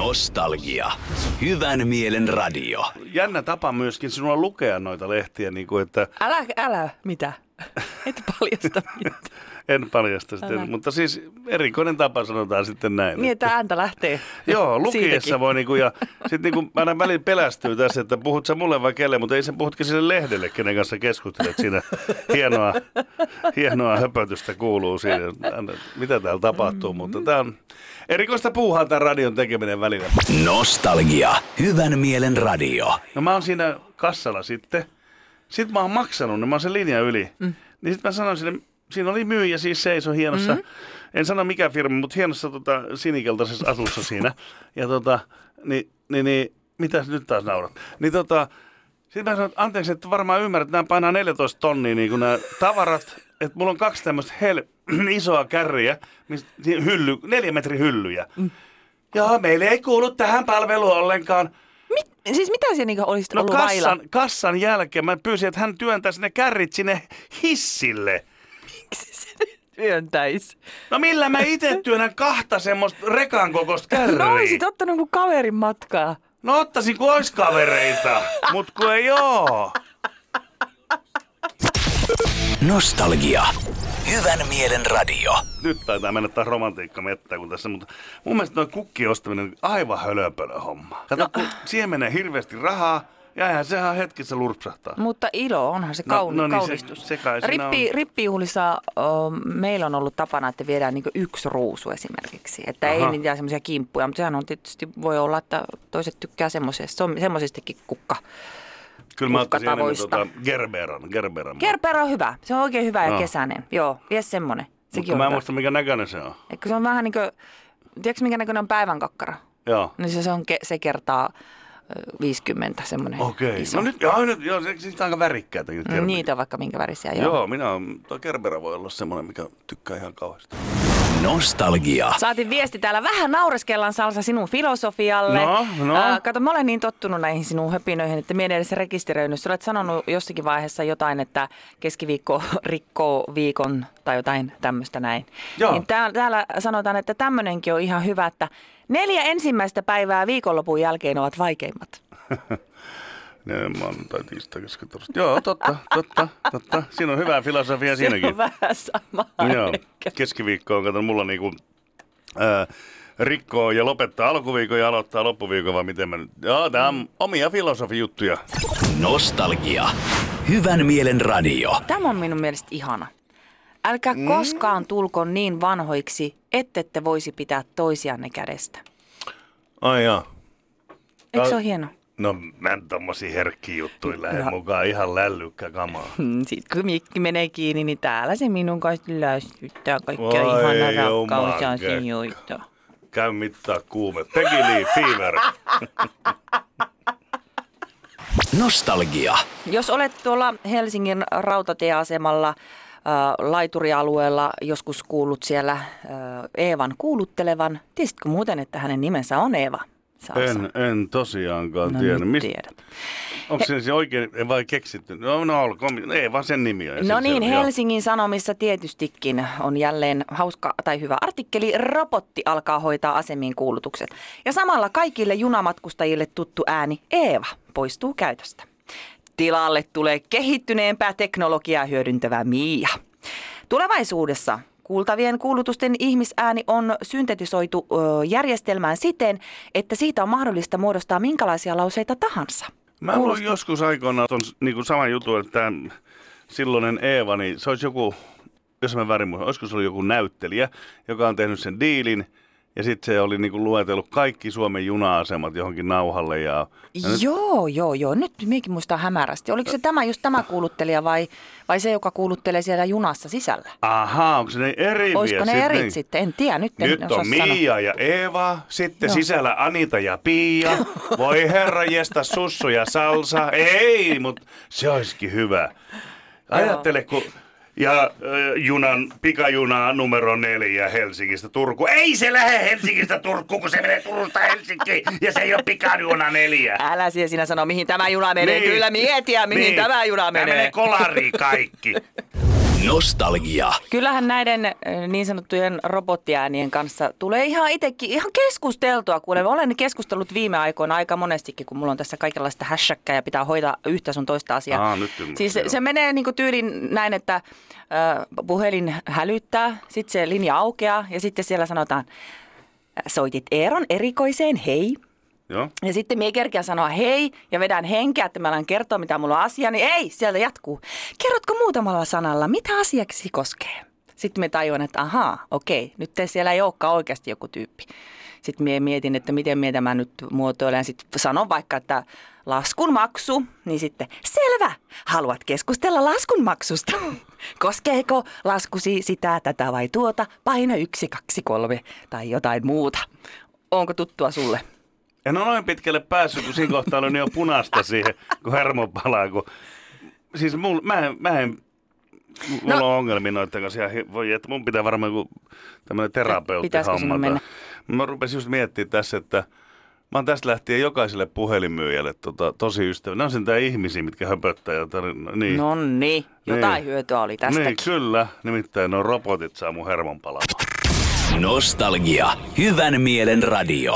Nostalgia. Hyvän mielen radio. Jännä tapa myöskin sinulla lukea noita lehtiä, niin kuin että Älä, älä, mitä? Et paljasta mitään. En paljasta sitä, Älä. mutta siis erikoinen tapa sanotaan sitten näin. Niin, että ääntä lähtee. Joo, lukiessa Siitäkin. voi niinku, ja sitten niinku, aina välillä pelästyy tässä, että puhut sä mulle vai kelle, mutta ei sen puhutkin sille lehdelle, kenen kanssa keskustelet siinä. Hienoa, hienoa höpötystä kuuluu siinä, mitä täällä tapahtuu, mutta tämä on erikoista puuhaa tämän radion tekeminen välillä. Nostalgia. Hyvän mielen radio. No mä oon siinä kassalla sitten, sitten mä oon maksanut, niin mä oon sen linjan yli. Mm. Niin sitten mä sanoin sille, siinä oli myyjä siis seiso hienossa, mm. en sano mikä firma, mutta hienossa tota, sinikeltaisessa asussa siinä. Ja tota, niin, niin, niin mitäs nyt taas naurat? Niin tota, sitten mä sanoin, että anteeksi, että varmaan ymmärrät, että nämä painaa 14 tonnia niin kuin nämä tavarat, että mulla on kaksi tämmöistä hel- isoa kärriä, mistä, hylly, neljä metri hyllyjä. Mm. Joo, meille ei kuulu tähän palveluun ollenkaan. Mit, siis mitä siellä niinku olisi No ollut vailla? kassan, kassan jälkeen mä pyysin, että hän työntää sinne kärrit sinne hissille. Miksi se nyt työntäisi? No millä mä itse työnnän kahta semmoista rekan kokoista kärriä? No olisit ottanut jonkun kaverin matkaa. No ottaisin kun ois kavereita, mut kun ei oo. Nostalgia. Hyvän mielen radio. Nyt taitaa mennä taas romantiikka mettää kuin tässä, mutta mun mielestä toi kukkien ostaminen on aivan hölöpölö homma. Kato, no. kun siihen menee hirveästi rahaa, ja eihän sehän hetkessä lurpsahtaa. Mutta ilo, onhan se No- kauni, no niin, se- kaunistus. se siinä Rippi, on. rippijuhlissa o, meillä on ollut tapana, että viedään niin yksi ruusu esimerkiksi. Että ei Aha. niitä semmoisia kimppuja, mutta sehän on tietysti, voi olla, että toiset tykkää semmoisistakin kukka. Kyllä mä ottaisin enemmän tota Gerberan. Gerberan. Kerpero on hyvä, se on oikein hyvä ja No. kesäinen. Joo, vie semmonen. Sekin Mutta mä en muista mikä näköinen se on. Eikö se on vähän niin kuin, tiedätkö minkä näköinen on päivän kakkara? Joo. Niin se, se, on, ke- se kertaa 50 semmoinen Okei. iso. No nyt, joo, nyt, joo, se, siitä on aika värikkäitä. Mm, Niitä on vaikka minkä värisiä, joo. Joo, minä on, tuo Gerbera voi olla semmoinen, mikä tykkää ihan kauheasti. Nostalgia. Saatiin viesti täällä. Vähän naureskellaan Salsa sinun filosofialle. No, no. Ää, kato, mä olen niin tottunut näihin sinun höpinöihin, että minä en edes rekisteröinyt. Sä olet sanonut jossakin vaiheessa jotain, että keskiviikko rikkoo viikon tai jotain tämmöistä näin. Joo. Niin täällä, täällä sanotaan, että tämmöinenkin on ihan hyvä, että neljä ensimmäistä päivää viikonlopun jälkeen ovat vaikeimmat. Ne maanantai, tiistai, keskitorsta. Joo, totta, totta, totta. Siinä on hyvää filosofia Se siinäkin. on vähän sama. Joo, keskiviikko on, kato, mulla niinku, ää, rikkoo ja lopettaa alkuviikon ja aloittaa loppuviikon, vai miten mä nyt... Joo, tää on omia filosofijuttuja. Nostalgia. Hyvän mielen radio. Tämä on minun mielestä ihana. Älkää mm. koskaan tulko niin vanhoiksi, ettette voisi pitää toisianne kädestä. Ai jaa. Eikö se ole hieno? No mä en tommosia herkkiä juttuja lähde Ja- mukaan ihan lällykkä kamaa. Hmm, Sitten kun mikki menee kiinni, niin täällä se minun kanssa lässyttää kaikkia Voi ihana rakkausasioita. Käy mittaa kuume. Peggy Lee Fever. Nostalgia. Jos olet tuolla Helsingin rautatieasemalla äh, laiturialueella joskus kuullut siellä äh, Eevan kuuluttelevan, tiesitkö muuten, että hänen nimensä on Eeva? Salsa? En, en tosiaankaan No tiedä. Mist- tiedät. Onko se, se oikein vai keksitty? No, no olkoon. Ei vaan sen nimi on. No se- niin, se- joo. Helsingin Sanomissa tietystikin on jälleen hauska tai hyvä artikkeli. Robotti alkaa hoitaa asemiin kuulutukset. Ja samalla kaikille junamatkustajille tuttu ääni Eeva poistuu käytöstä. Tilalle tulee kehittyneempää teknologiaa hyödyntävä Mia. Tulevaisuudessa kuultavien kuulutusten ihmisääni on syntetisoitu ö, järjestelmään siten, että siitä on mahdollista muodostaa minkälaisia lauseita tahansa. Mä luin joskus aikoinaan ton niin sama juttu, että silloinen Eeva, niin se olisi joku, jos mä väärin muistan, olisiko se ollut joku näyttelijä, joka on tehnyt sen diilin, ja sitten se oli niin luetellut kaikki Suomen juna-asemat johonkin nauhalle. Ja, ja nyt, Joo, joo, joo. Nyt minäkin muistan hämärästi. Oliko se tämä just tämä kuuluttelija vai, vai se, joka kuuluttelee siellä junassa sisällä? aha, onko se ne eri Olisiko ne erit niin? sitten? En tiedä, nyt en Nyt osaa on sanoa. Mia ja Eeva, sitten Joo. sisällä Anita ja Pia. Voi herra jesta sussu ja salsa. Ei, mutta se olisikin hyvä. Ajattele, kun... Ja äh, junan, pikajuna numero neljä Helsingistä Turku. Ei se lähde Helsingistä Turkuun, kun se menee Turusta Helsinkiin. Ja se ei ole pikajuna neljä. Älä siellä sinä sano, mihin tämä juna menee. Niin. Kyllä mietiä, mihin Niin. tämä juna menee. menee kolariin kaikki. Nostalgia. Kyllähän näiden äh, niin sanottujen robottiäänien kanssa tulee ihan itsekin ihan keskusteltua. Kuule, olen keskustellut viime aikoina aika monestikin, kun mulla on tässä kaikenlaista hässäkkää ja pitää hoitaa yhtä sun toista asiaa. Aa, nyt ymmärsin, siis joo. se menee niin tyylin näin, että äh, puhelin hälyttää, sitten se linja aukeaa ja sitten siellä sanotaan, äh, soitit Eeron erikoiseen, hei. Joo. Ja sitten me kerkeän sanoa hei ja vedän henkeä, että mä alan kertoa, mitä mulla on asia, niin ei, sieltä jatkuu. Kerrotko muutamalla sanalla, mitä asiaksi koskee? Sitten me tajuan, että ahaa, okei, nyt siellä ei olekaan oikeasti joku tyyppi. Sitten me mietin, että miten mie tämä nyt muotoilen. Sitten sanon vaikka, että laskun maksu, niin sitten selvä, haluat keskustella laskun maksusta. Koskeeko laskusi sitä, tätä vai tuota, paina yksi, kaksi, kolme tai jotain muuta. Onko tuttua sulle? En ole noin pitkälle päässyt, kun siinä kohtaa oli jo punasta siihen, kun hermo palaa. Kun... Siis mul, mä en, mä en Mulla No- on ongelmia noiden kanssa. Voi, että mun pitää varmaan joku tämmöinen terapeutti hommata. mennä? Mä rupesin just miettimään tässä, että mä oon tästä lähtien jokaiselle puhelinmyyjälle tota, tosi ystävä. Ne on sen ihmisiä, mitkä höpöttää. Ja tar- niin. No niin, jotain Niin. hyötyä oli tästäkin. Niin, kyllä. Nimittäin nuo robotit saa mun hermon palaamaan. Nostalgia. Hyvän mielen radio.